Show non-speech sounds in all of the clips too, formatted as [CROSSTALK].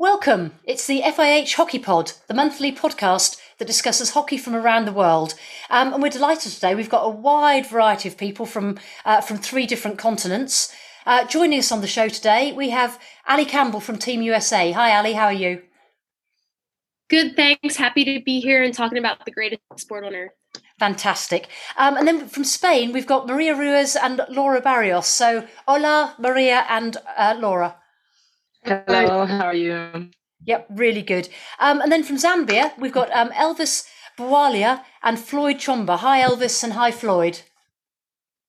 Welcome. It's the FIH Hockey Pod, the monthly podcast that discusses hockey from around the world. Um, and we're delighted today. We've got a wide variety of people from uh, from three different continents. Uh, joining us on the show today, we have Ali Campbell from Team USA. Hi, Ali. How are you? Good, thanks. Happy to be here and talking about the greatest sport on earth. Fantastic. Um, and then from Spain, we've got Maria Ruiz and Laura Barrios. So, hola, Maria and uh, Laura. Hello, how are you? Yep, really good. Um, and then from Zambia, we've got um, Elvis Bwalya and Floyd Chomba. Hi, Elvis, and hi, Floyd.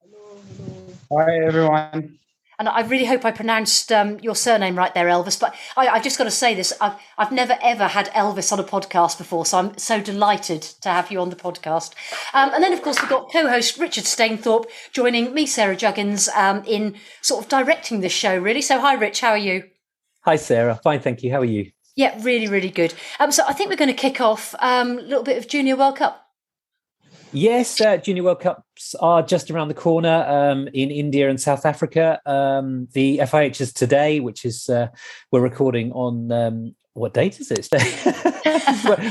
Hello. Hi, everyone. And I really hope I pronounced um, your surname right there, Elvis. But I, have just got to say this: I've, I've never ever had Elvis on a podcast before, so I'm so delighted to have you on the podcast. Um, and then, of course, we've got co-host Richard Stainthorpe joining me, Sarah Juggins, um, in sort of directing this show. Really, so hi, Rich. How are you? Hi, Sarah. Fine, thank you. How are you? Yeah, really, really good. Um, so I think we're going to kick off um, a little bit of Junior World Cup. Yes, uh, Junior World Cups are just around the corner um, in India and South Africa. Um, the FIH is today, which is uh, we're recording on um, what date is it? [LAUGHS]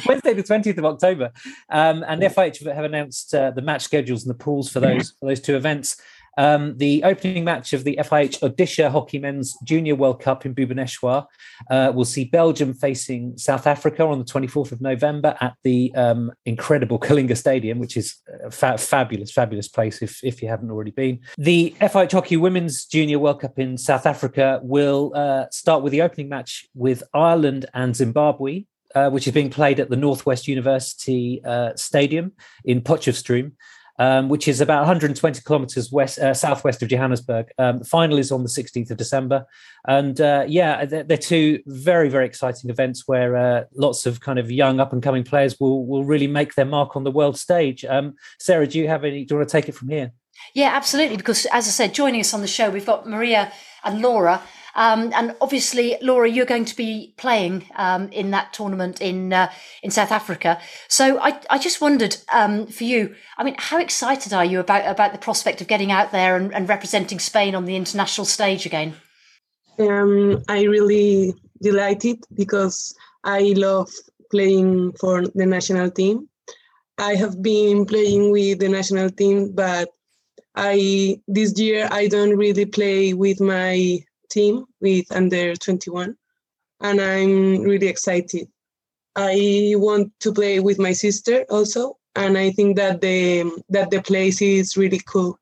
Wednesday, the twentieth of October, um, and the FIH have announced uh, the match schedules and the pools for those for those two events. Um, the opening match of the FIH Odisha Hockey Men's Junior World Cup in Bhubaneswar uh, will see Belgium facing South Africa on the 24th of November at the um, incredible Kalinga Stadium, which is a fa- fabulous, fabulous place if, if you haven't already been. The FIH Hockey Women's Junior World Cup in South Africa will uh, start with the opening match with Ireland and Zimbabwe. Uh, which is being played at the Northwest University uh, Stadium in Potchefstroom um, which is about 120 kilometers west uh, southwest of Johannesburg. Um, the final is on the 16th of December, and uh, yeah, they're, they're, two very very exciting events where uh, lots of kind of young up and coming players will will really make their mark on the world stage. Um, Sarah, do you have any? Do you want to take it from here? Yeah, absolutely. Because as I said, joining us on the show, we've got Maria and Laura. Um, and obviously, Laura, you're going to be playing um, in that tournament in uh, in South Africa. So I, I just wondered um, for you. I mean, how excited are you about about the prospect of getting out there and, and representing Spain on the international stage again? Um, I really delighted because I love playing for the national team. I have been playing with the national team, but I this year I don't really play with my team with under 21 and i'm really excited i want to play with my sister also and i think that the that the place is really cool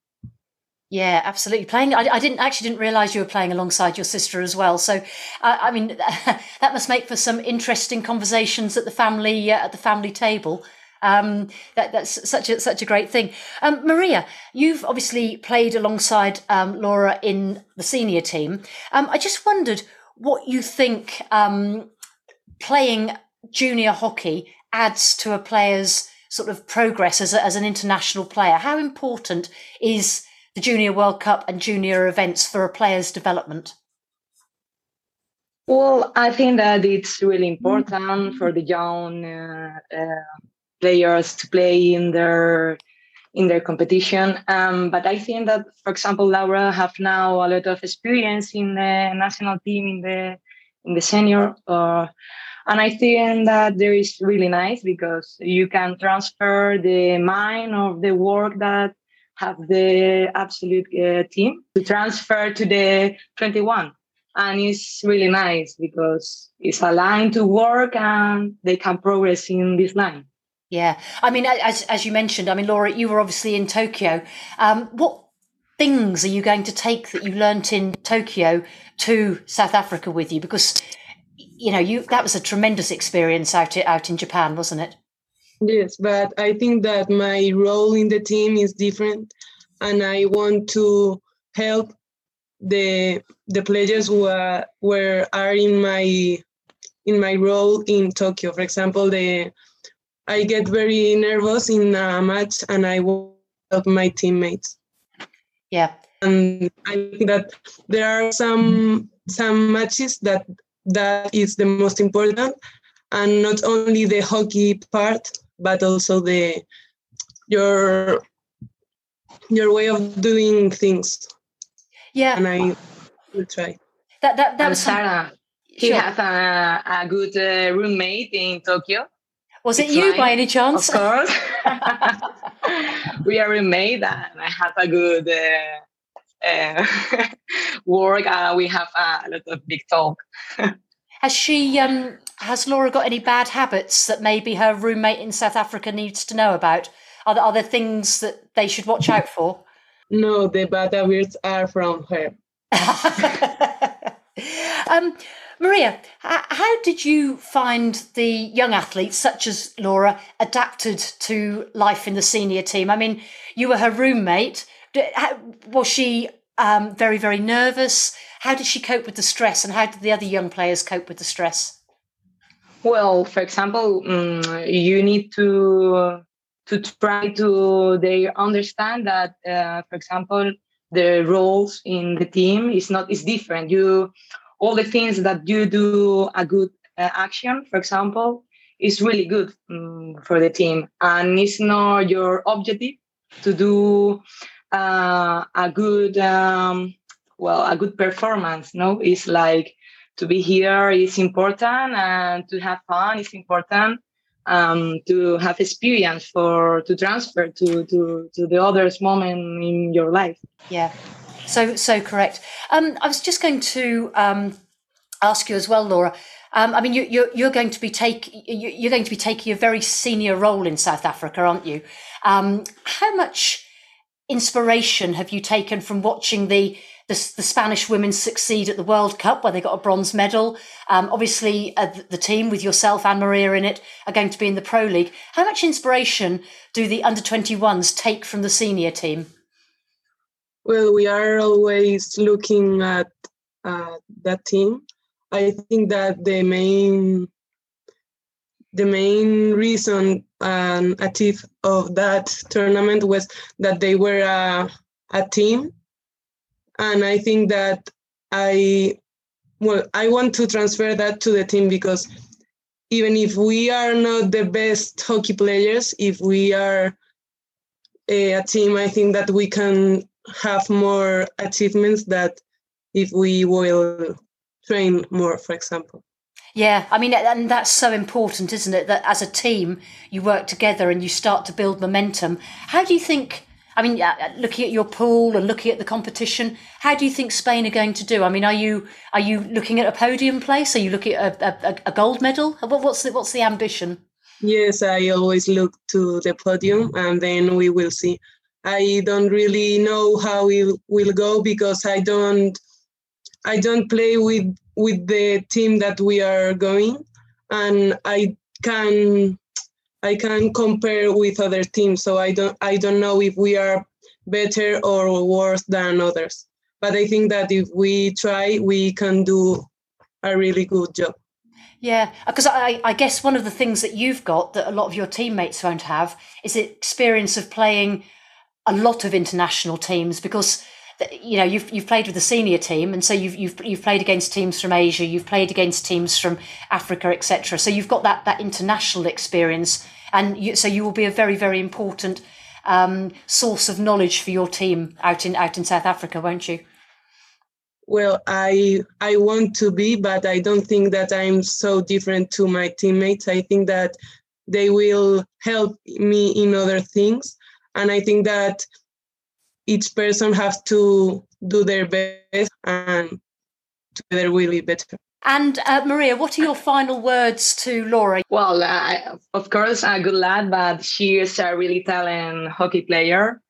yeah, absolutely. Playing, I, I, didn't actually didn't realize you were playing alongside your sister as well. So, I mean, [LAUGHS] that must make for some interesting conversations at the family uh, at the family table. Um, that, that's such a such a great thing. Um, Maria, you've obviously played alongside um, Laura in the senior team. Um, I just wondered what you think um, playing junior hockey adds to a player's sort of progress as, a, as an international player. How important is the Junior World Cup and junior events for a player's development? Well, I think that it's really important for the young uh, uh, players to play in their in their competition. Um, but I think that, for example, Laura have now a lot of experience in the national team in the in the senior. Uh, and I think that there is really nice because you can transfer the mind of the work that have the absolute uh, team to transfer to the 21 and it's really nice because it's a line to work and they can progress in this line yeah, I mean, as as you mentioned, I mean, Laura, you were obviously in Tokyo. Um, what things are you going to take that you learnt in Tokyo to South Africa with you? Because you know, you that was a tremendous experience out out in Japan, wasn't it? Yes, but I think that my role in the team is different, and I want to help the the players who are where are in my in my role in Tokyo. For example, the I get very nervous in a match and I will help my teammates. Yeah. And I think that there are some some matches that that is the most important and not only the hockey part but also the your your way of doing things. Yeah. And I will try. That that that was Sarah. he sure. has a, a good uh, roommate in Tokyo. Was it you by any chance? Of course. [LAUGHS] [LAUGHS] we are roommate and I have a good uh, uh, [LAUGHS] work. Uh, we have a lot of big talk. has she, um, has Laura got any bad habits that maybe her roommate in South Africa needs to know about? Are there, are there things that they should watch out for? No, the bad habits are from her. um, Maria, how did you find the young athletes, such as Laura, adapted to life in the senior team? I mean, you were her roommate. Was she um, very, very nervous? How did she cope with the stress, and how did the other young players cope with the stress? Well, for example, um, you need to to try to they understand that, uh, for example, the roles in the team is not is different. You all the things that you do a good uh, action, for example, is really good um, for the team, and it's not your objective to do uh, a good, um, well, a good performance. No, it's like to be here is important, and to have fun is important. Um, to have experience for to transfer to to to the others moment in your life. Yeah, so so correct. Um, I was just going to um, ask you as well, Laura. Um, I mean, you, you're you're going to be take you're going to be taking a very senior role in South Africa, aren't you? Um, how much inspiration have you taken from watching the the, the, Spanish women succeed at the World Cup, where they got a bronze medal. Um, obviously, uh, the team with yourself and Maria in it are going to be in the Pro League. How much inspiration do the under 21s take from the senior team? Well, we are always looking at uh, that team. I think that the main the main reason and achieve of that tournament was that they were a, a team and i think that i well i want to transfer that to the team because even if we are not the best hockey players if we are a, a team i think that we can have more achievements that if we will train more for example yeah, I mean, and that's so important, isn't it? That as a team, you work together and you start to build momentum. How do you think? I mean, uh, uh, looking at your pool and looking at the competition, how do you think Spain are going to do? I mean, are you are you looking at a podium place? Are you looking at a, a, a gold medal? What's the, what's the ambition? Yes, I always look to the podium, and then we will see. I don't really know how it will go because I don't I don't play with with the team that we are going, and I can I can compare with other teams. So I don't I don't know if we are better or worse than others. But I think that if we try, we can do a really good job. Yeah, because I, I guess one of the things that you've got that a lot of your teammates won't have is the experience of playing a lot of international teams because you know you've you've played with the senior team and so you've you've you've played against teams from Asia you've played against teams from Africa etc so you've got that that international experience and you, so you will be a very very important um, source of knowledge for your team out in out in South Africa won't you? Well i i want to be but i don't think that i'm so different to my teammates. I think that they will help me in other things and i think that each person has to do their best and together will be better. And uh, Maria, what are your final words to Laura? Well, uh, of course, a good lad, but she is a really talented hockey player.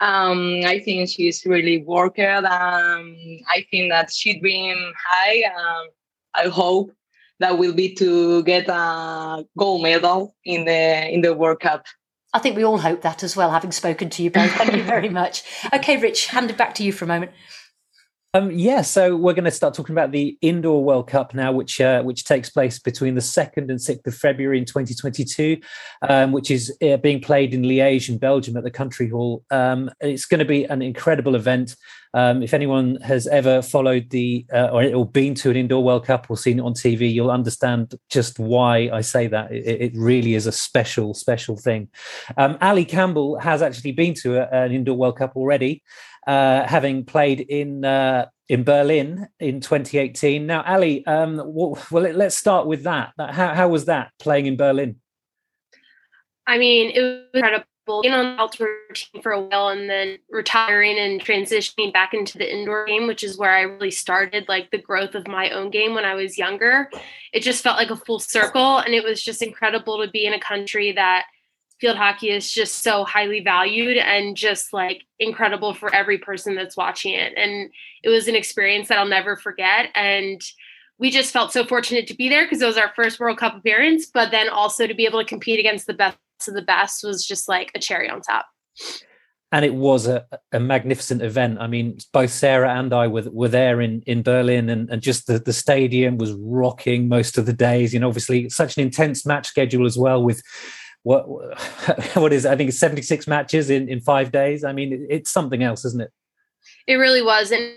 Um, I think she's really worked. Um, I think that she dream high. Um, I hope that will be to get a gold medal in the in the World Cup. I think we all hope that as well, having spoken to you both. Thank you very [LAUGHS] much. Okay, Rich, hand it back to you for a moment. Um, yeah, so we're going to start talking about the Indoor World Cup now, which uh, which takes place between the second and sixth of February in 2022, um, which is uh, being played in Liège in Belgium at the Country Hall. Um, it's going to be an incredible event. Um, if anyone has ever followed the uh, or, or, been to an Indoor World Cup or seen it on TV, you'll understand just why I say that. It, it really is a special, special thing. Um, Ali Campbell has actually been to a, an Indoor World Cup already uh, having played in uh, in Berlin in 2018. Now, Ali, um, well, well, let's start with that. How, how was that playing in Berlin? I mean, it was incredible being on the outdoor team for a while and then retiring and transitioning back into the indoor game, which is where I really started like the growth of my own game when I was younger. It just felt like a full circle. And it was just incredible to be in a country that field hockey is just so highly valued and just like incredible for every person that's watching it. And it was an experience that I'll never forget. And we just felt so fortunate to be there because it was our first World Cup appearance, but then also to be able to compete against the best of the best was just like a cherry on top. And it was a, a magnificent event. I mean, both Sarah and I were, were there in, in Berlin, and, and just the, the stadium was rocking most of the days. You know, obviously, such an intense match schedule as well with what [LAUGHS] what is? I think it's 76 matches in, in five days. I mean, it's something else, isn't it? It really was. And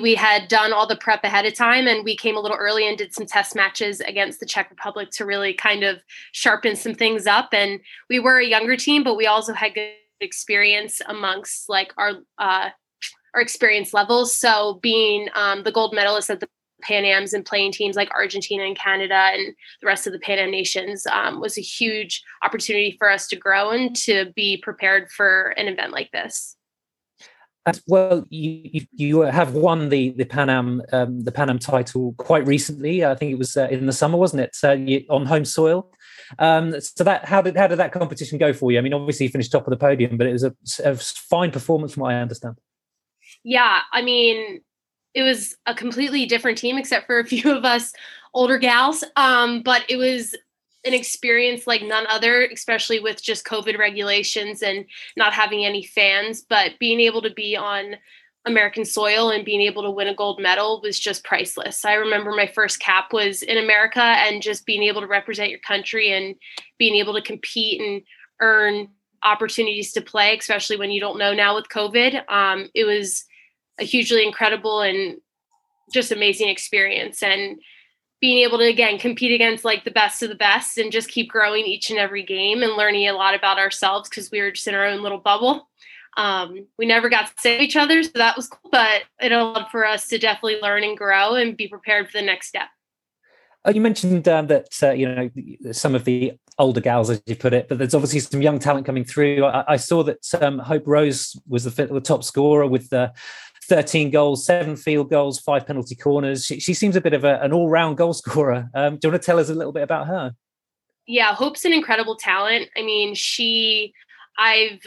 we had done all the prep ahead of time and we came a little early and did some test matches against the Czech Republic to really kind of sharpen some things up. And we were a younger team, but we also had good experience amongst like our uh, our experience levels. So being um, the gold medalist at the Pan Ams and playing teams like Argentina and Canada and the rest of the Pan Am nations um, was a huge opportunity for us to grow and to be prepared for an event like this well, you you have won the the Pan Am um, the Pan Am title quite recently. I think it was uh, in the summer, wasn't it? Uh, you, on home soil. Um, so that how did how did that competition go for you? I mean, obviously you finished top of the podium, but it was a, a fine performance, from what I understand. Yeah, I mean, it was a completely different team, except for a [LAUGHS] few of us older gals. Um, but it was an experience like none other, especially with just COVID regulations and not having any fans. But being able to be on American soil and being able to win a gold medal was just priceless. I remember my first cap was in America and just being able to represent your country and being able to compete and earn opportunities to play, especially when you don't know now with COVID. Um, it was a hugely incredible and just amazing experience. And being able to again compete against like the best of the best and just keep growing each and every game and learning a lot about ourselves because we were just in our own little bubble. Um, we never got to say each other, so that was cool, but it allowed for us to definitely learn and grow and be prepared for the next step. Oh, you mentioned um, that uh, you know some of the older gals, as you put it, but there's obviously some young talent coming through. I, I saw that um, Hope Rose was the, the top scorer with uh, 13 goals, seven field goals, five penalty corners. She, she seems a bit of a, an all round goal scorer. Um, do you want to tell us a little bit about her? Yeah, Hope's an incredible talent. I mean, she, I've,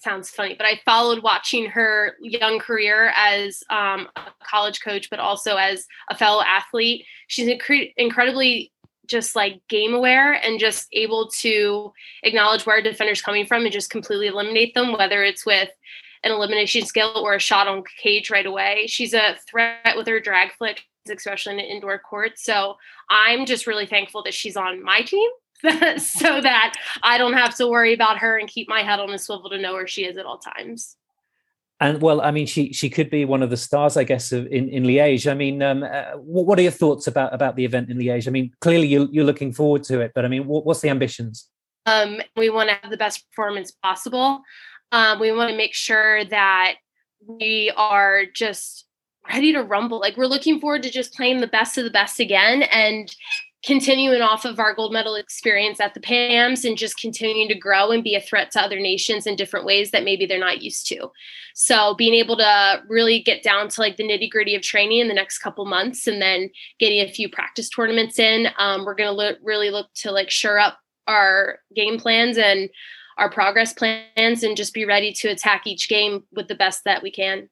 sounds funny, but I followed watching her young career as um, a college coach, but also as a fellow athlete. She's incre- incredibly just like game aware and just able to acknowledge where a defender's coming from and just completely eliminate them, whether it's with an elimination skill or a shot on cage right away. She's a threat with her drag flick, especially in an indoor court. So I'm just really thankful that she's on my team [LAUGHS] so that I don't have to worry about her and keep my head on a swivel to know where she is at all times. And well, I mean, she she could be one of the stars, I guess, of, in in Liège. I mean, um, uh, what are your thoughts about about the event in Liège? I mean, clearly you you're looking forward to it, but I mean, what, what's the ambitions? Um, we want to have the best performance possible. Um, we want to make sure that we are just ready to rumble. Like we're looking forward to just playing the best of the best again and continuing off of our gold medal experience at the Pan Ams and just continuing to grow and be a threat to other nations in different ways that maybe they're not used to. So being able to really get down to like the nitty gritty of training in the next couple months and then getting a few practice tournaments in, um, we're going to lo- really look to like shore up our game plans and our progress plans and just be ready to attack each game with the best that we can.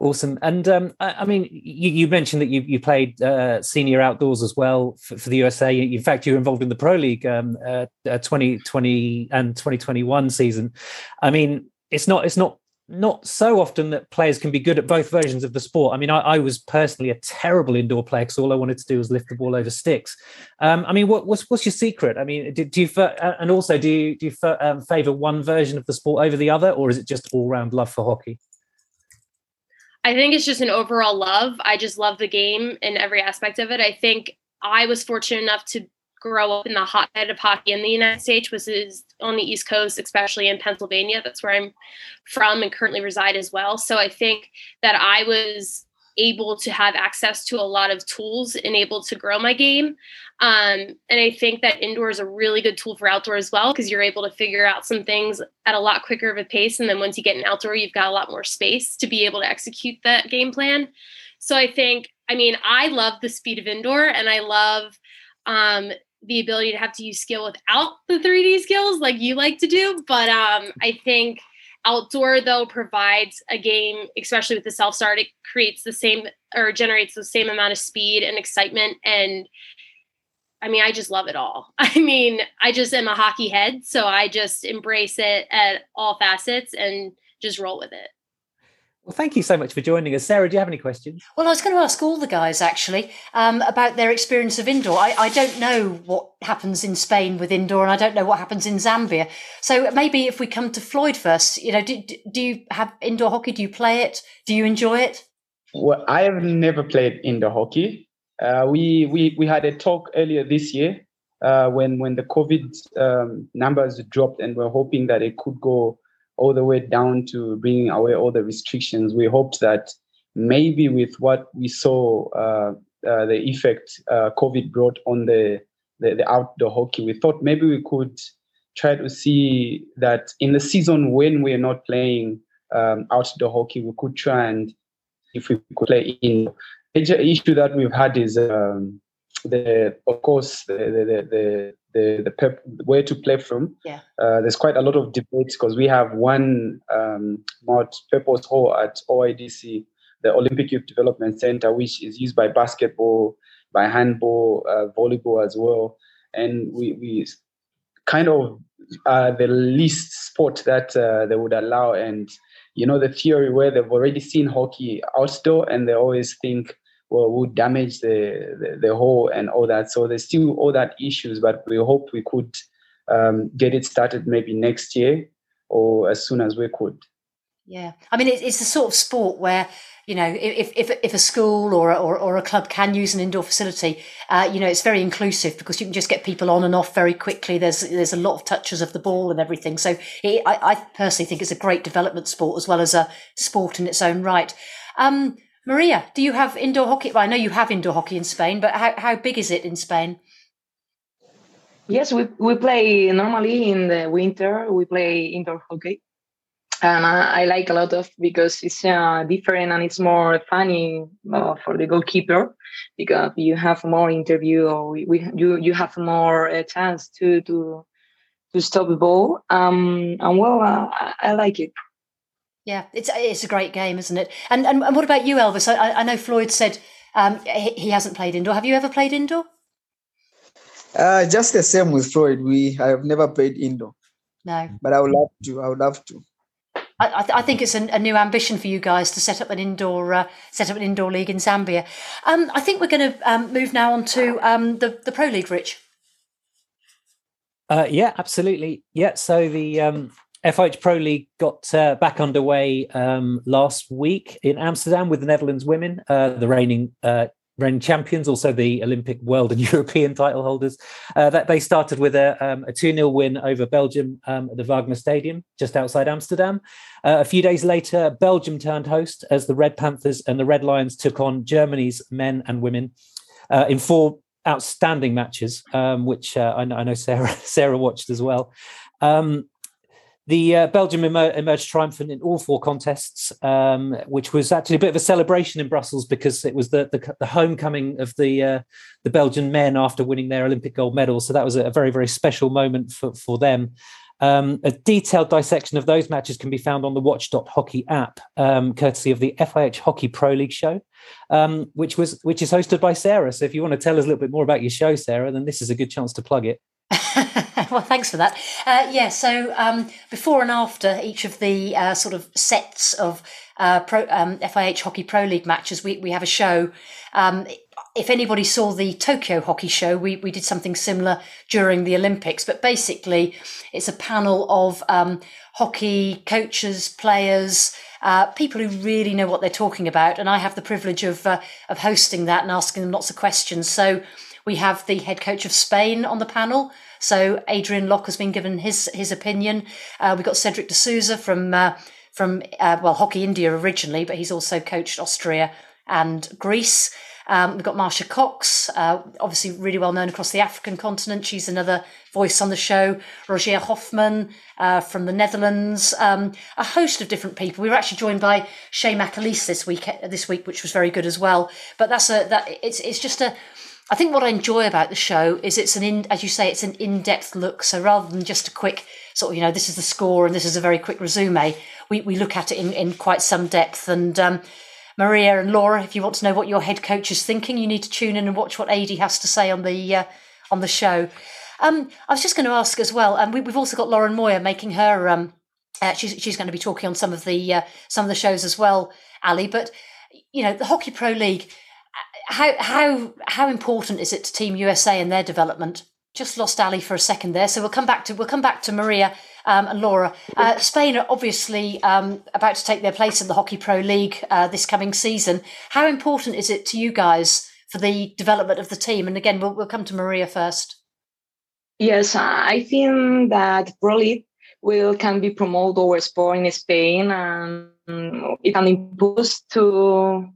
Awesome. And um, I, I, mean, you, you, mentioned that you, you played uh, senior outdoors as well for, for, the USA. In fact, you were involved in the Pro League um, uh, 2020 and 2021 season. I mean, it's not it's not not so often that players can be good at both versions of the sport. I mean, I, I was personally a terrible indoor player because all I wanted to do was lift the ball over sticks. Um, I mean, what, what's what's your secret? I mean, do, do you uh, and also do you do you um, favor one version of the sport over the other, or is it just all round love for hockey? I think it's just an overall love. I just love the game in every aspect of it. I think I was fortunate enough to grow up in the hotbed of hockey in the United States, which is on the East Coast, especially in Pennsylvania. That's where I'm from and currently reside as well. So I think that I was able to have access to a lot of tools and able to grow my game. Um, and I think that indoor is a really good tool for outdoor as well because you're able to figure out some things at a lot quicker of a pace. And then once you get in outdoor, you've got a lot more space to be able to execute that game plan. So I think, I mean, I love the speed of indoor and I love um, the ability to have to use skill without the 3D skills like you like to do. But um, I think outdoor though provides a game, especially with the self start, it creates the same or generates the same amount of speed and excitement. And I mean, I just love it all. [LAUGHS] I mean, I just am a hockey head, so I just embrace it at all facets and just roll with it. Well, thank you so much for joining us. Sarah, do you have any questions? Well, I was going to ask all the guys actually um, about their experience of indoor. I, I, don't know what happens in Spain with indoor, and I don't know what happens in Zambia. So maybe if we come to Floyd first, you know, do, do you have indoor hockey? Do you play it? Do you enjoy it? Well, I have never played indoor hockey. Uh, we, we we had a talk earlier this year uh, when when the COVID um, numbers dropped, and we're hoping that it could go all the way down to bringing away all the restrictions. We hoped that maybe with what we saw, uh, uh, the effect uh, COVID brought on the, the, the outdoor hockey, we thought maybe we could try to see that in the season when we're not playing um, outdoor hockey, we could try and if we could play in. Major issue that we've had is um, the of course the the the the, the pep, where to play from. Yeah. Uh, there's quite a lot of debates because we have one um, purpose hall at OIDC, the Olympic Youth Development Center, which is used by basketball, by handball, uh, volleyball as well, and we we kind of uh, the least sport that uh, they would allow and you know the theory where they've already seen hockey outdoor and they always think well, would damage the, the, the hole and all that. So there's still all that issues, but we hope we could um, get it started maybe next year or as soon as we could. Yeah, I mean, it's the sort of sport where you know, if if if a school or or, or a club can use an indoor facility, uh, you know, it's very inclusive because you can just get people on and off very quickly. There's there's a lot of touches of the ball and everything. So it, I, I personally think it's a great development sport as well as a sport in its own right. Um, Maria, do you have indoor hockey? Well, I know you have indoor hockey in Spain, but how, how big is it in Spain? Yes, we, we play normally in the winter, we play indoor hockey. And I, I like a lot of because it's uh, different and it's more funny uh, for the goalkeeper because you have more interview or we, we you you have more uh, chance to to to stop the ball. Um, and well, uh, I, I like it. Yeah, it's it's a great game, isn't it? And and, and what about you, Elvis? I, I know Floyd said um, he, he hasn't played indoor. Have you ever played indoor? Uh, just the same with Floyd. We I have never played indoor. No, but I would love to. I would love to. I, I, th- I think it's a, a, new ambition for you guys to set up an indoor uh, set up an indoor league in Zambia. Um, I think we're going to um, move now on to um, the the pro league, Rich. Uh, yeah, absolutely. Yeah, so the um, FIH Pro League got uh, back underway um, last week in Amsterdam with the Netherlands women, uh, the reigning uh, reigning champions, also the Olympic, world, and [LAUGHS] European title holders. Uh, that they started with a, um, a 2 0 win over Belgium um, at the Wagener Stadium, just outside Amsterdam. Uh, a few days later, Belgium turned host as the Red Panthers and the Red Lions took on Germany's men and women uh, in four outstanding matches, um, which I know, I, know, Sarah [LAUGHS] Sarah watched as well. Um, the uh, Belgium emer- emerged triumphant in all four contests, um, which was actually a bit of a celebration in Brussels because it was the the, the homecoming of the uh, the Belgian men after winning their Olympic gold medal. So that was a very very special moment for for them. Um, a detailed dissection of those matches can be found on the Watch.hockey app, um, courtesy of the FIH Hockey Pro League show, um, which was which is hosted by Sarah. So if you want to tell us a little bit more about your show, Sarah, then this is a good chance to plug it. [LAUGHS] well, thanks for that. Uh, yeah, so um, before and after each of the uh, sort of sets of uh, pro, um, FIH Hockey Pro League matches, we, we have a show. Um, if anybody saw the Tokyo Hockey Show, we, we did something similar during the Olympics, but basically it's a panel of um, hockey coaches, players, uh, people who really know what they're talking about. And I have the privilege of, uh, of hosting that and asking them lots of questions. So we have the head coach of Spain on the panel. So Adrian Lock has been given his his opinion. Uh, we've got Cedric D'Souza from uh, from uh, well Hockey India originally, but he's also coached Austria and Greece. Um, we've got Marsha Cox, uh, obviously really well known across the African continent. She's another voice on the show. Rogier Hofman uh, from the Netherlands. Um, a host of different people. We were actually joined by Shea McAleese this week, this week, which was very good as well. But that's a that it's it's just a. I think what I enjoy about the show is it's an in, as you say, it's an in-depth look. So rather than just a quick sort of, you know, this is the score and this is a very quick resume, we, we look at it in, in quite some depth. And um, Maria and Laura, if you want to know what your head coach is thinking, you need to tune in and watch what Adi has to say on the uh, on the show. Um, I was just going to ask as well, and um, we, have also got Lauren Moyer making her. Um, uh, she's she's going to be talking on some of the uh, some of the shows as well, Ali. But you know, the Hockey Pro League. How how how important is it to Team USA and their development? Just lost Ali for a second there, so we'll come back to we'll come back to Maria um, and Laura. Uh, Spain are obviously um, about to take their place in the Hockey Pro League uh, this coming season. How important is it to you guys for the development of the team? And again, we'll, we'll come to Maria first. Yes, I think that Pro League will can be promoted our sport in Spain and it can boost to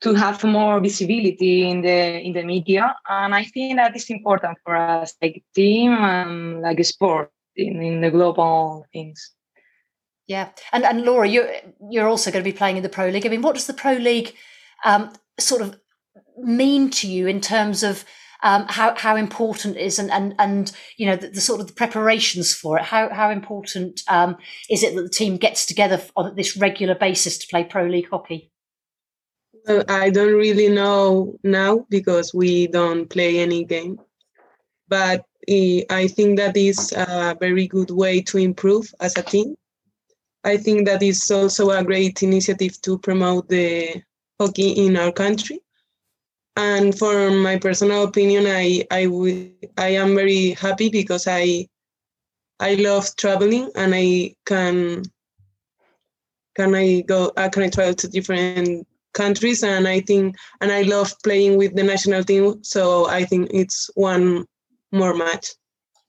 to have more visibility in the in the media and i think that is important for us like a team and like a sport in, in the global things. Yeah, and and Laura, you're you're also going to be playing in the Pro League. I mean, what does the Pro League um, sort of mean to you in terms of um, how how important is and and and you know the, the, sort of the preparations for it? How how important um, is it that the team gets together on this regular basis to play Pro League hockey? Well, I don't really know now because we don't play any game, but I think that is a very good way to improve as a team. I think that is also a great initiative to promote the hockey in our country. And for my personal opinion, I I, w- I am very happy because I I love traveling and I can can I go uh, can I travel to different countries and I think and I love playing with the national team. So I think it's one more match.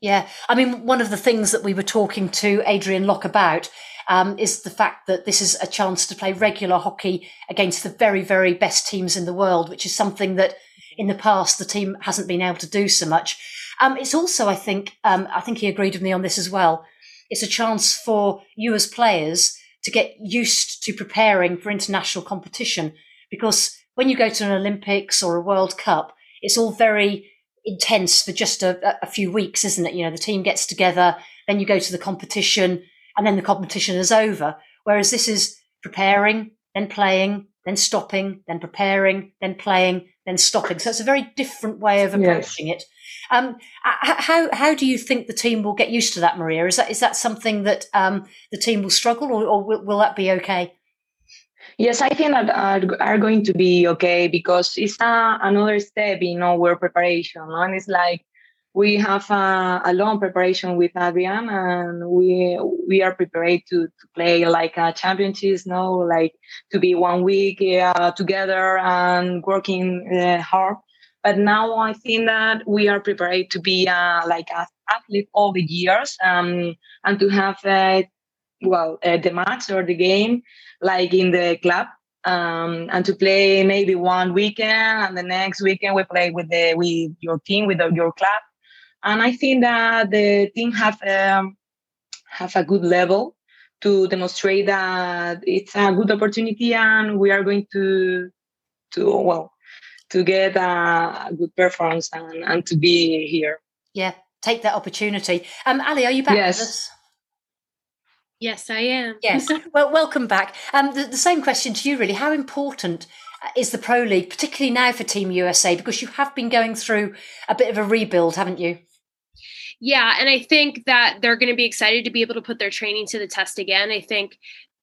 Yeah, I mean, one of the things that we were talking to Adrian Lock about um, is the fact that this is a chance to play regular hockey against the very, very best teams in the world, which is something that in the past the team hasn't been able to do so much. Um, it's also, I think, um, I think he agreed with me on this as well. It's a chance for you as players to get used to preparing for international competition because when you go to an Olympics or a World Cup, it's all very intense for just a, a few weeks, isn't it? You know, the team gets together, then you go to the competition, and then the competition is over. Whereas this is preparing, then playing, then stopping, then preparing, then playing, then stopping. So it's a very different way of approaching yes. it. Um, how how do you think the team will get used to that, Maria? Is that is that something that um, the team will struggle, or, or will, will that be okay? Yes, I think that are, are going to be okay because it's a, another step in our preparation. And it's like we have a, a, long preparation with Adrian and we we are prepared to, to play like a championships no like to be one week uh, together and working uh, hard but now i think that we are prepared to be uh, like an athlete all the years um, and to have uh, well uh, the match or the game like in the club um, and to play maybe one weekend and the next weekend we play with the with your team with the, your club. And i think that the team have um, have a good level to demonstrate that it's a good opportunity and we are going to to well to get a good performance and, and to be here yeah take that opportunity um ali are you back yes. with us Yes, I am. Yes. [LAUGHS] well, welcome back. Um, the, the, same question to you, really. How important uh, is the Pro League, particularly now for Team USA, because you have been going through a bit of a rebuild, haven't you? Yeah, and I think that they're going to be excited to be able to put their training to the test again. I think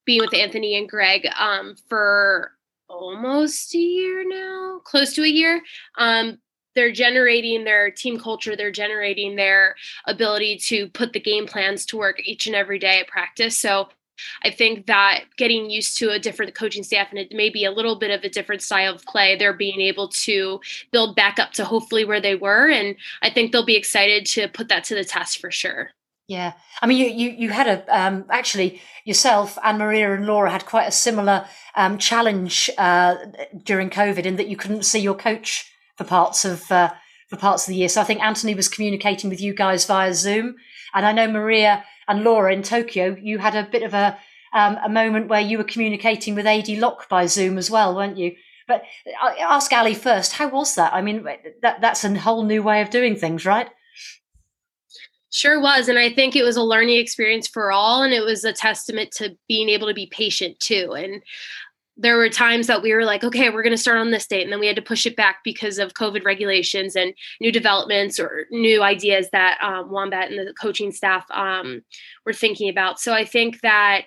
being with Anthony and Greg um, for almost a year now, close to a year, um, they're generating their team culture they're generating their ability to put the game plans to work each and every day at practice so I think that getting used to a different coaching staff and it may be a little bit of a different style of play, they're being able to build back up to hopefully where they were. And I think they'll be excited to put that to the test for sure. Yeah, I mean, you you, you had a um, actually yourself and Maria and Laura had quite a similar um, challenge uh, during COVID in that you couldn't see your coach for parts of uh, for parts of the year. So I think Anthony was communicating with you guys via Zoom, and I know Maria and Laura in Tokyo, you had a bit of a um, a moment where you were communicating with Adi Lock by Zoom as well, weren't you? But uh, ask Ali first. How was that? I mean, that that's a whole new way of doing things, right? Sure was. And I think it was a learning experience for all. And it was a testament to being able to be patient too. And there were times that we were like, okay, we're going to start on this date. And then we had to push it back because of COVID regulations and new developments or new ideas that um, Wombat and the coaching staff um, were thinking about. So I think that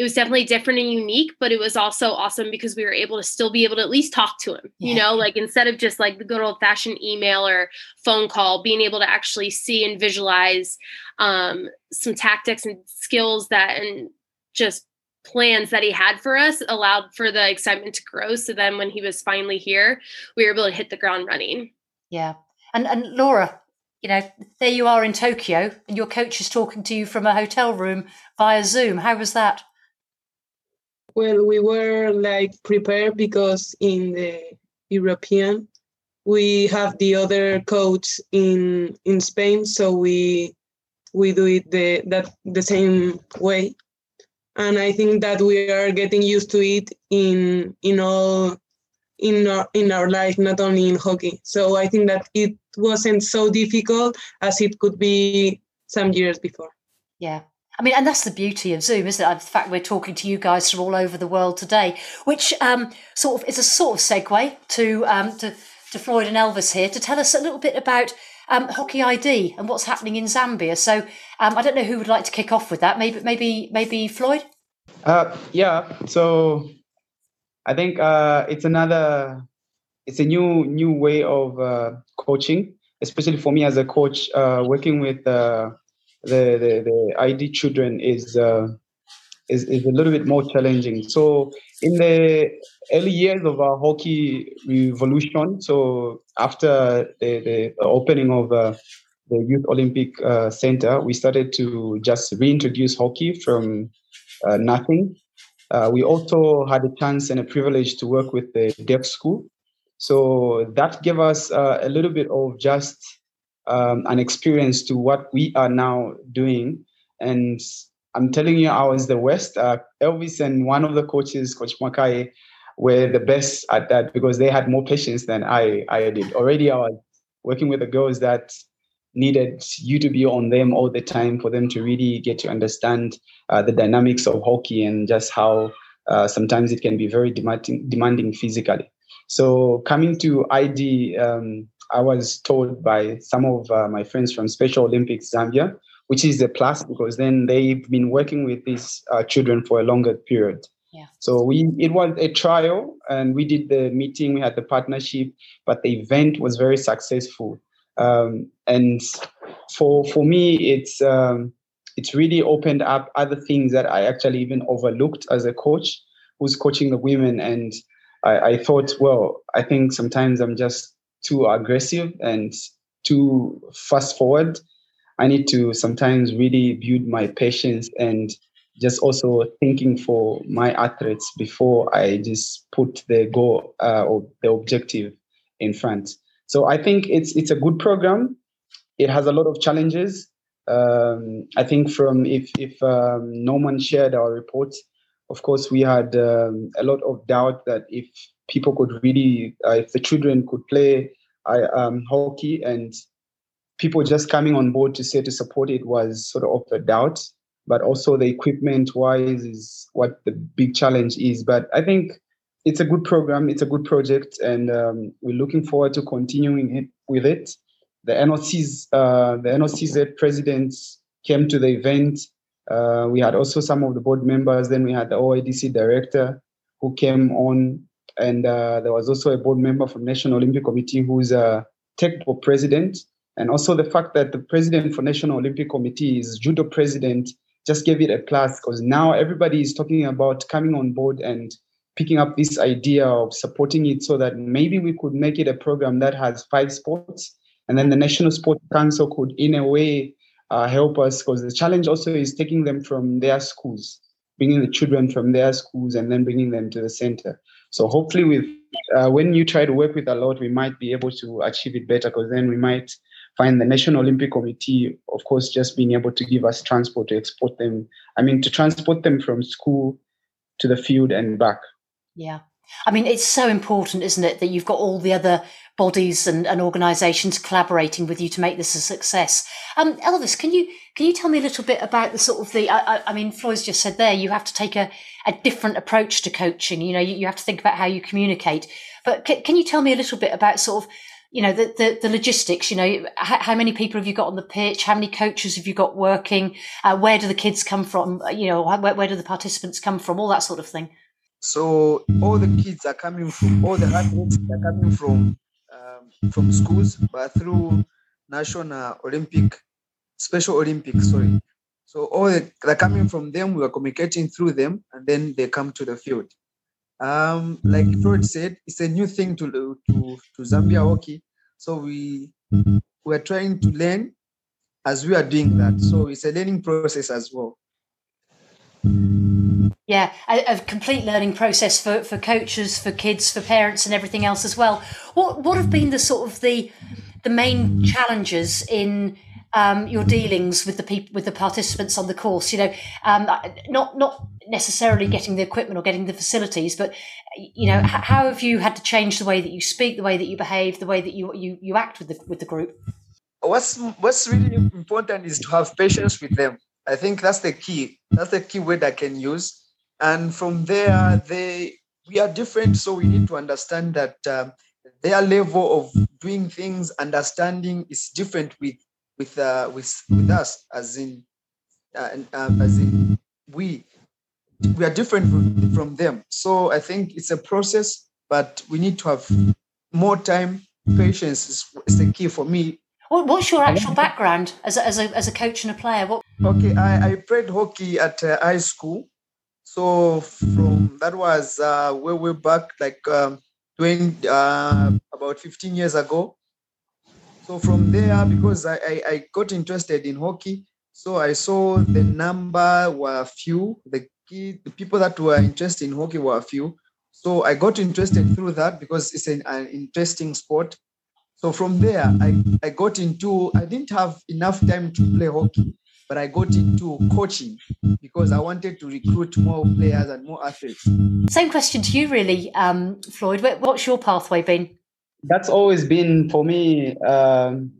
it was definitely different and unique, but it was also awesome because we were able to still be able to at least talk to him, yeah. you know, like instead of just like the good old fashioned email or phone call, being able to actually see and visualize um, some tactics and skills that and just plans that he had for us allowed for the excitement to grow. So then when he was finally here, we were able to hit the ground running. Yeah. And and Laura, you know, there you are in Tokyo and your coach is talking to you from a hotel room via Zoom. How was that? Well, we were like prepared because in the European we have the other coach in in Spain, so we we do it the that the same way, and I think that we are getting used to it in in all in our in our life, not only in hockey. So I think that it wasn't so difficult as it could be some years before. Yeah, I mean, and that's the beauty of Zoom, isn't it? The fact we're talking to you guys from all over the world today, which um, sort of is a sort of segue to, um, to to Floyd and Elvis here to tell us a little bit about um, Hockey ID and what's happening in Zambia. So um, I don't know who would like to kick off with that. Maybe maybe maybe Floyd. Uh, yeah. So I think uh, it's another it's a new new way of uh, coaching, especially for me as a coach uh, working with uh, the, the, the ID children is, uh, is, is a little bit more challenging. So in the early years of our hockey revolution, so after the, the opening of uh, the Youth Olympic uh, Center, we started to just reintroduce hockey from uh, nothing. Uh, we also had a chance and a privilege to work with the deaf school. So that gave us uh, a little bit of just um, an experience to what we are now doing. And I'm telling you, I was the West. Uh, Elvis and one of the coaches, Coach Makai, were the best at that because they had more patience than I, I did. Already, I was working with the girls that needed you to be on them all the time for them to really get to understand uh, the dynamics of hockey and just how uh, sometimes it can be very demanding, demanding physically. So coming to ID, um, I was told by some of uh, my friends from Special Olympics Zambia, which is a plus because then they've been working with these uh, children for a longer period. Yeah. So we it was a trial and we did the meeting, we had the partnership, but the event was very successful. Um, and for for me, it's um, it's really opened up other things that I actually even overlooked as a coach who's coaching the women. And I, I thought, well, I think sometimes I'm just too aggressive and too fast forward. I need to sometimes really build my patience and just also thinking for my athletes before I just put the goal uh, or the objective in front. So I think it's it's a good program. It has a lot of challenges. Um, I think from if if um, Norman shared our report, of course we had um, a lot of doubt that if people could really, uh, if the children could play I, um, hockey and people just coming on board to say to support it was sort of a doubt. But also the equipment wise is what the big challenge is. But I think it's a good program, it's a good project, and um, we're looking forward to continuing it with it. The NOC's, uh, the NOCZ presidents came to the event. Uh, we had also some of the board members. Then we had the OIDC director who came on and uh, there was also a board member from National Olympic Committee who's a technical president. And also the fact that the president for National Olympic Committee is judo president just gave it a plus because now everybody is talking about coming on board and picking up this idea of supporting it so that maybe we could make it a program that has five sports and then the national sports council could in a way uh, help us because the challenge also is taking them from their schools bringing the children from their schools and then bringing them to the center so hopefully with uh, when you try to work with a lot we might be able to achieve it better because then we might find the national olympic committee of course just being able to give us transport to export them i mean to transport them from school to the field and back. Yeah I mean, it's so important, isn't it, that you've got all the other bodies and, and organisations collaborating with you to make this a success. Um, Elvis, can you can you tell me a little bit about the sort of the? I, I mean, Floyd's just said there you have to take a, a different approach to coaching. You know, you, you have to think about how you communicate. But c- can you tell me a little bit about sort of you know the, the, the logistics you know how, how, many people have you got on the pitch how many coaches have you got working uh, where do the kids come from you know where, where do the participants come from all that sort of thing so all the kids are coming from all the athletes are coming from um, from schools, but through national Olympic, special Olympics. Sorry. So all the, they're coming from them. We are communicating through them, and then they come to the field. Um, like Floyd said, it's a new thing to to to Zambia hockey. So we we are trying to learn as we are doing that. So it's a learning process as well. Yeah, a, a, complete learning process for, for coaches, for kids, for parents, and everything else as well. What what have been the sort of the the main challenges in um, your dealings with the people with the participants on the course? You know, um, not not necessarily getting the equipment or getting the facilities, but you know, how have you had to change the way that you speak, the way that you behave, the way that you you, you act with the with the group? What's what's really important is to have patience with them. I think that's the key. That's the key word I can use and from there they we are different so we need to understand that um, their level of doing things understanding is different with with uh, with with us as in uh, um, as in we we are different from them. So i think it's a process but we need to have more time. Patience is, is the key for me. What's your actual background as a, as a, as a coach and a player? What okay i, I played hockey at uh, high school so from that was uh, way way back, like um, 20, uh, about 15 years ago. So from there, because I, I, I got interested in hockey, so I saw the number were few. The the people that were interested in hockey were few. So I got interested through that because it's an, an interesting sport. So from there, I, I got into, I didn't have enough time to play hockey but I got into coaching because I wanted to recruit more players and more athletes. Same question to you, really, um, Floyd. What's your pathway been? That's always been for me um,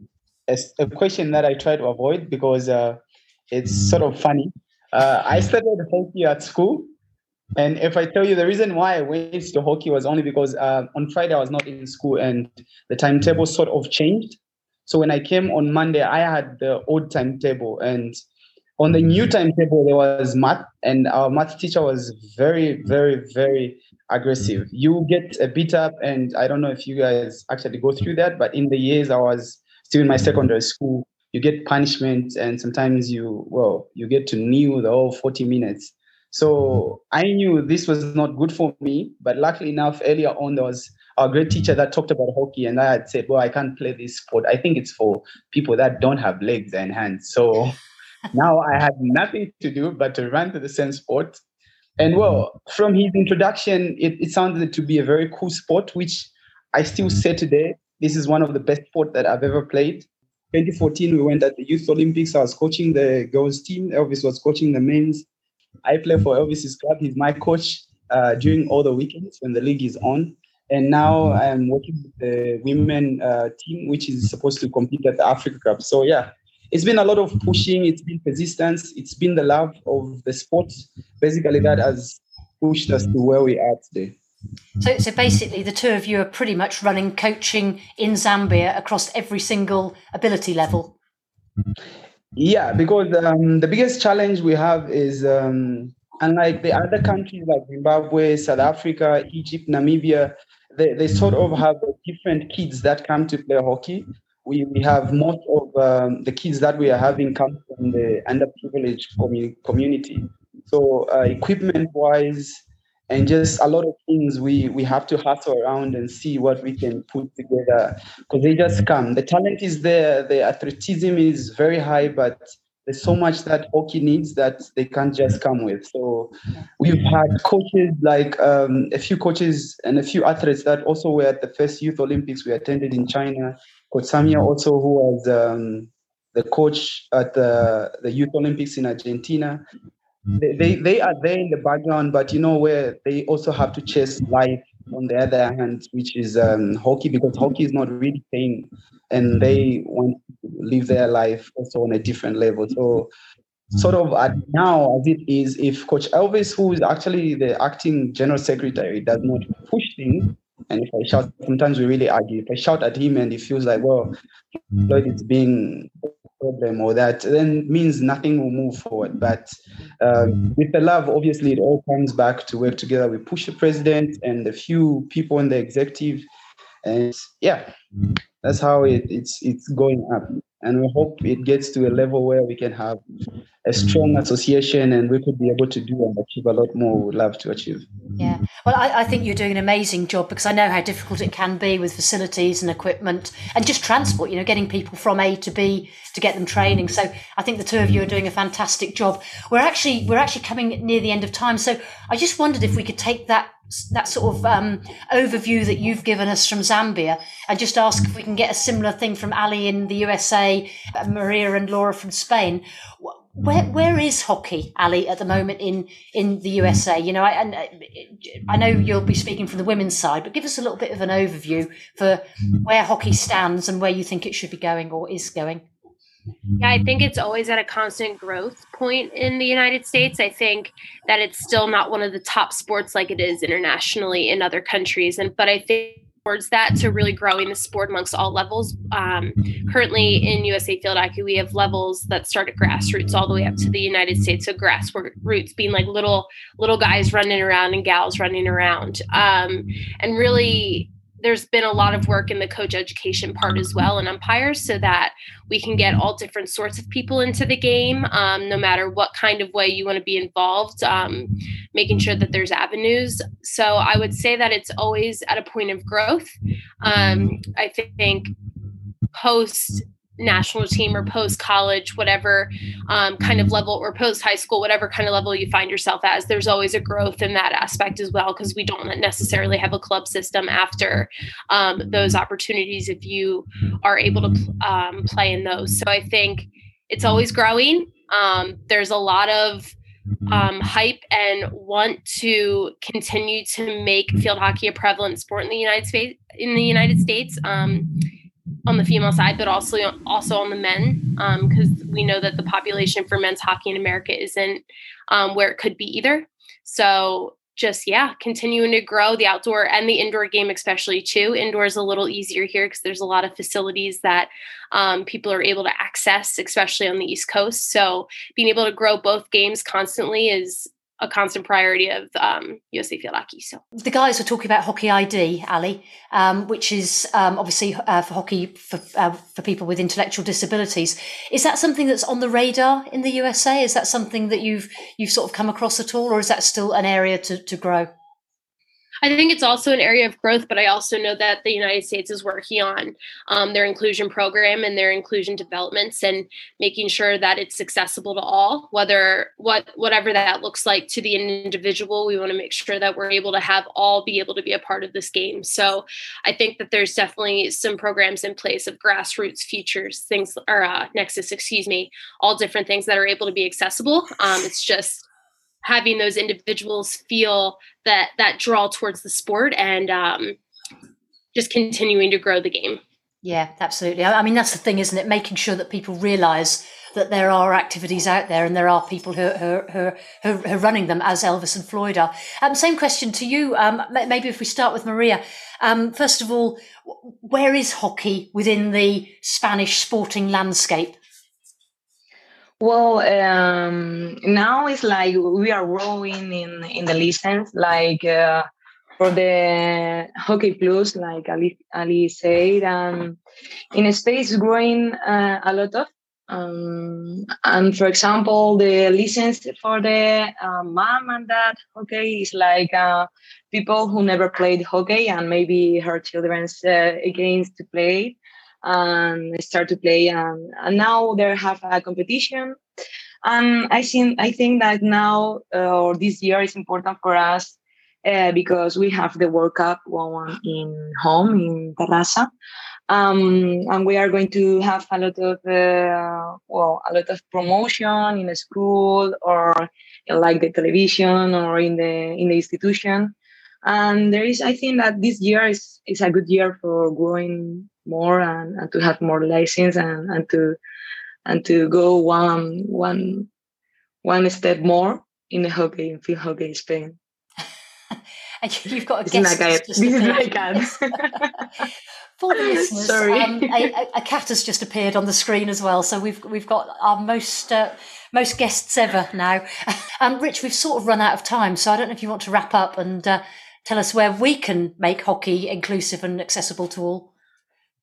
a, a, question that I try to avoid because uh, it's sort of funny. Uh, I started hockey at school. And if I tell you the reason why I went to hockey was only because uh, on Friday I was not in school and the timetable sort of changed. So when I came on Monday, I had the old timetable, and on the new mm. timetable there was math, and our math teacher was very, very, very aggressive. Mm. You get a beat up, and I don't know if you guys actually go through that, but in the years I was still in my mm. secondary school, you get punishment, and sometimes you well you get to kneel the whole 40 minutes. So I knew this was not good for me, but luckily enough, earlier on there was our great teacher that talked about hockey, and I had said, "Well, I can't play this sport. I think it's for people that don't have legs and hands." So [LAUGHS] now I had nothing to do but to run to the same sport. And well, from his introduction, it, it sounded to be a very cool sport, which I still say today, this is one of the best sport that I've ever played. 2014, we went at the Youth Olympics. I was coaching the girls team. Elvis was coaching the men's. I play for Elvis's club. He's my coach uh, during all the weekends when the league is on and now I'm working with the women uh, team, which is supposed to compete at the Africa Cup. So yeah, it's been a lot of pushing. It's been persistence. It's been the love of the sport, basically that has pushed us to where we are today. So, so basically, the two of you are pretty much running coaching in Zambia across every single ability level. Yeah, because um, the biggest challenge we have is um, unlike the other countries like Zimbabwe, South Africa, Egypt, Namibia, they, they sort of have different kids that come to play hockey. we, we have most of um, the kids that we are having come from the underprivileged commu- community. So uh, equipment wise, and just a lot of things we we have to hustle around and see what we can put together because they just come. The talent is there, the athleticism is very high, but there's so much that hockey needs that they can't just come with. So we've had coaches like um, a few coaches and a few athletes that also were at the first Youth Olympics we attended in China. Coach Samia also, who was um, the coach at the, the Youth Olympics in Argentina. They, they, they are there in the background, but you know where they also have to chase life on the other hand, which is um, hockey, because hockey is not really paying and they want to live their life also on a different level. So, sort of at now as it is, if Coach Elvis, who is actually the acting general secretary, does not push things, and if I shout, sometimes we really argue. If I shout at him and he feels like, well, Floyd is being a problem or that then means nothing will move forward but um, with the love obviously it all comes back to work together. We push the president and a few people in the executive and yeah that's how it, it's it's going up and we hope it gets to a level where we can have a strong mm. association and we could be able to do and achieve a lot more we would love to achieve. Yeah. Well I, I, think you're doing an amazing job because i know how difficult it can be with facilities and equipment and just transport you know getting people from a to b to get them training. So i think the two of you are doing a fantastic job. We're actually we're actually coming near the end of time. So i just wondered if we could take that that sort of um, overview that you've given us from Zambia, and just ask if we can get a similar thing from Ali in the USA, uh, Maria and Laura from Spain. Where where is hockey, Ali, at the moment in in the USA? You know, I and I know you'll be speaking from the women's side, but give us a little bit of an overview for where hockey stands and where you think it should be going or is going. Yeah, I think it's always at a constant growth point in the United States. I think that it's still not one of the top sports like it is internationally in other countries. And but I think towards that to really growing the sport amongst all levels. Um, currently in USA Field Hockey, we have levels that start at grassroots all the way up to the United States. So grassroots being like little little guys running around and gals running around, um, and really there's been a lot of work in the coach education part as well and umpires so that we can get all different sorts of people into the game um, no matter what kind of way you want to be involved um, making sure that there's avenues. So i would say that it's always at a point of growth. Um, i think post national team or post college, whatever um, kind of level, or post high school, whatever kind of level you find yourself as, there's always a growth in that aspect as well, because we don't necessarily have a club system after um, those opportunities if you are able to um, play in those. So I think it's always growing. Um, there's a lot of um, hype and want to continue to make field hockey a prevalent sport in the United States. In the United States, um, on the female side, but also also on the men, because um, we know that the population for men's hockey in America isn't um, where it could be either. So just yeah, continuing to grow the outdoor and the indoor game, especially too. Indoor is a little easier here because there's a lot of facilities that um, people are able to access, especially on the East Coast. So being able to grow both games constantly is a constant priority of um, USA Field Hockey. So the guys were talking about Hockey ID, Ali, um, which is um, obviously uh, for hockey for uh, for people with intellectual disabilities. Is that something that's on the radar in the USA? Is that something that you've you've sort of come across at all, or is that still an area to, to grow? I think it's also an area of growth, but I also know that the United States is working on um, their inclusion program and their inclusion developments and making sure that it's accessible to all, whether what whatever that looks like to the individual. We want to make sure that we're able to have all be able to be a part of this game. So I think that there's definitely some programs in place of grassroots futures, things or uh, Nexus, excuse me, all different things that are able to be accessible. Um, it's just having those individuals feel that that draw towards the sport and um, just continuing to grow the game. Yeah, absolutely. I mean, that's the thing, isn't it? Making sure that people realise that there are activities out there and there are people who, who, who, who are running them, as Elvis and Floyd are. Um, same question to you. Um, maybe if we start with Maria. Um, first of all, where is hockey within the Spanish sporting landscape? Well, um, now it's like we are growing in in the license. Like uh, for the hockey plus, like Ali, Ali said, and in space growing uh, a lot of. Um, and for example, the license for the uh, mom and dad hockey is like uh, people who never played hockey and maybe her children's uh, against to play and start to play and, and now they have a competition and I think I think that now uh, or this year is important for us uh, because we have the World Cup one in home in Terrassa. Um, and we are going to have a lot of uh, well a lot of promotion in the school or like the television or in the in the institution and there is i think that this year is is a good year for growing more and, and to have more license and, and to and to go one one one step more in the hockey in field hockey in Spain. [LAUGHS] and you've got a guest. Like this is my cat. [LAUGHS] For the listeners, um, a, a, cat has just appeared on the screen as well. So we've we've got our most uh, most guests ever now. [LAUGHS] Um, Rich, we've sort of run out of time, so I don't know if you want to wrap up and uh, tell us where we can make hockey inclusive and accessible to all.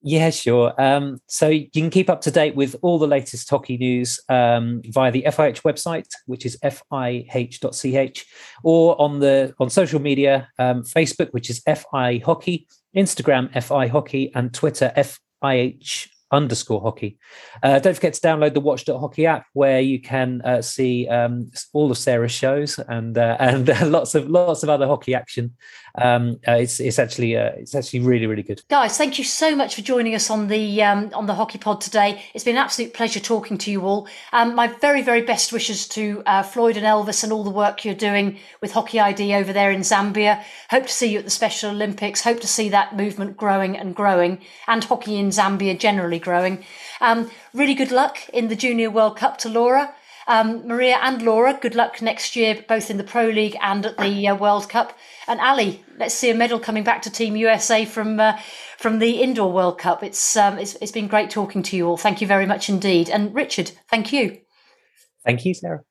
Yeah, sure. Um, so you can keep up to date with all the latest hockey news um, via the FIH website, which is fih.ch, or on the on social media, um, Facebook, which is FI Hockey, Instagram FI Hockey, and Twitter FIH underscore hockey. Uh, don't forget to download the Watch.hockey app where you can uh, see um, all of Sarah's shows and uh, [LAUGHS] and lots of lots of other hockey action. Um, uh, it's it's actually uh, it's actually really really good. Guys, thank you so much for joining us on the um, on the Hockey Pod today. It's been an absolute pleasure talking to you all. Um, my very very best wishes to uh, Floyd and Elvis and all the work you're doing with Hockey ID over there in Zambia. Hope to see you at the Special Olympics. Hope to see that movement growing and growing, and hockey in Zambia generally growing. Um, really good luck in the Junior World Cup to Laura. Um, Maria and Laura, good luck next year, both in the Pro League and at the uh, World Cup. And Ali, let's see a medal coming back to Team USA from uh, from the indoor World Cup. It's, um, it's it's been great talking to you all. Thank you very much indeed. And Richard, thank you. Thank you, Sarah.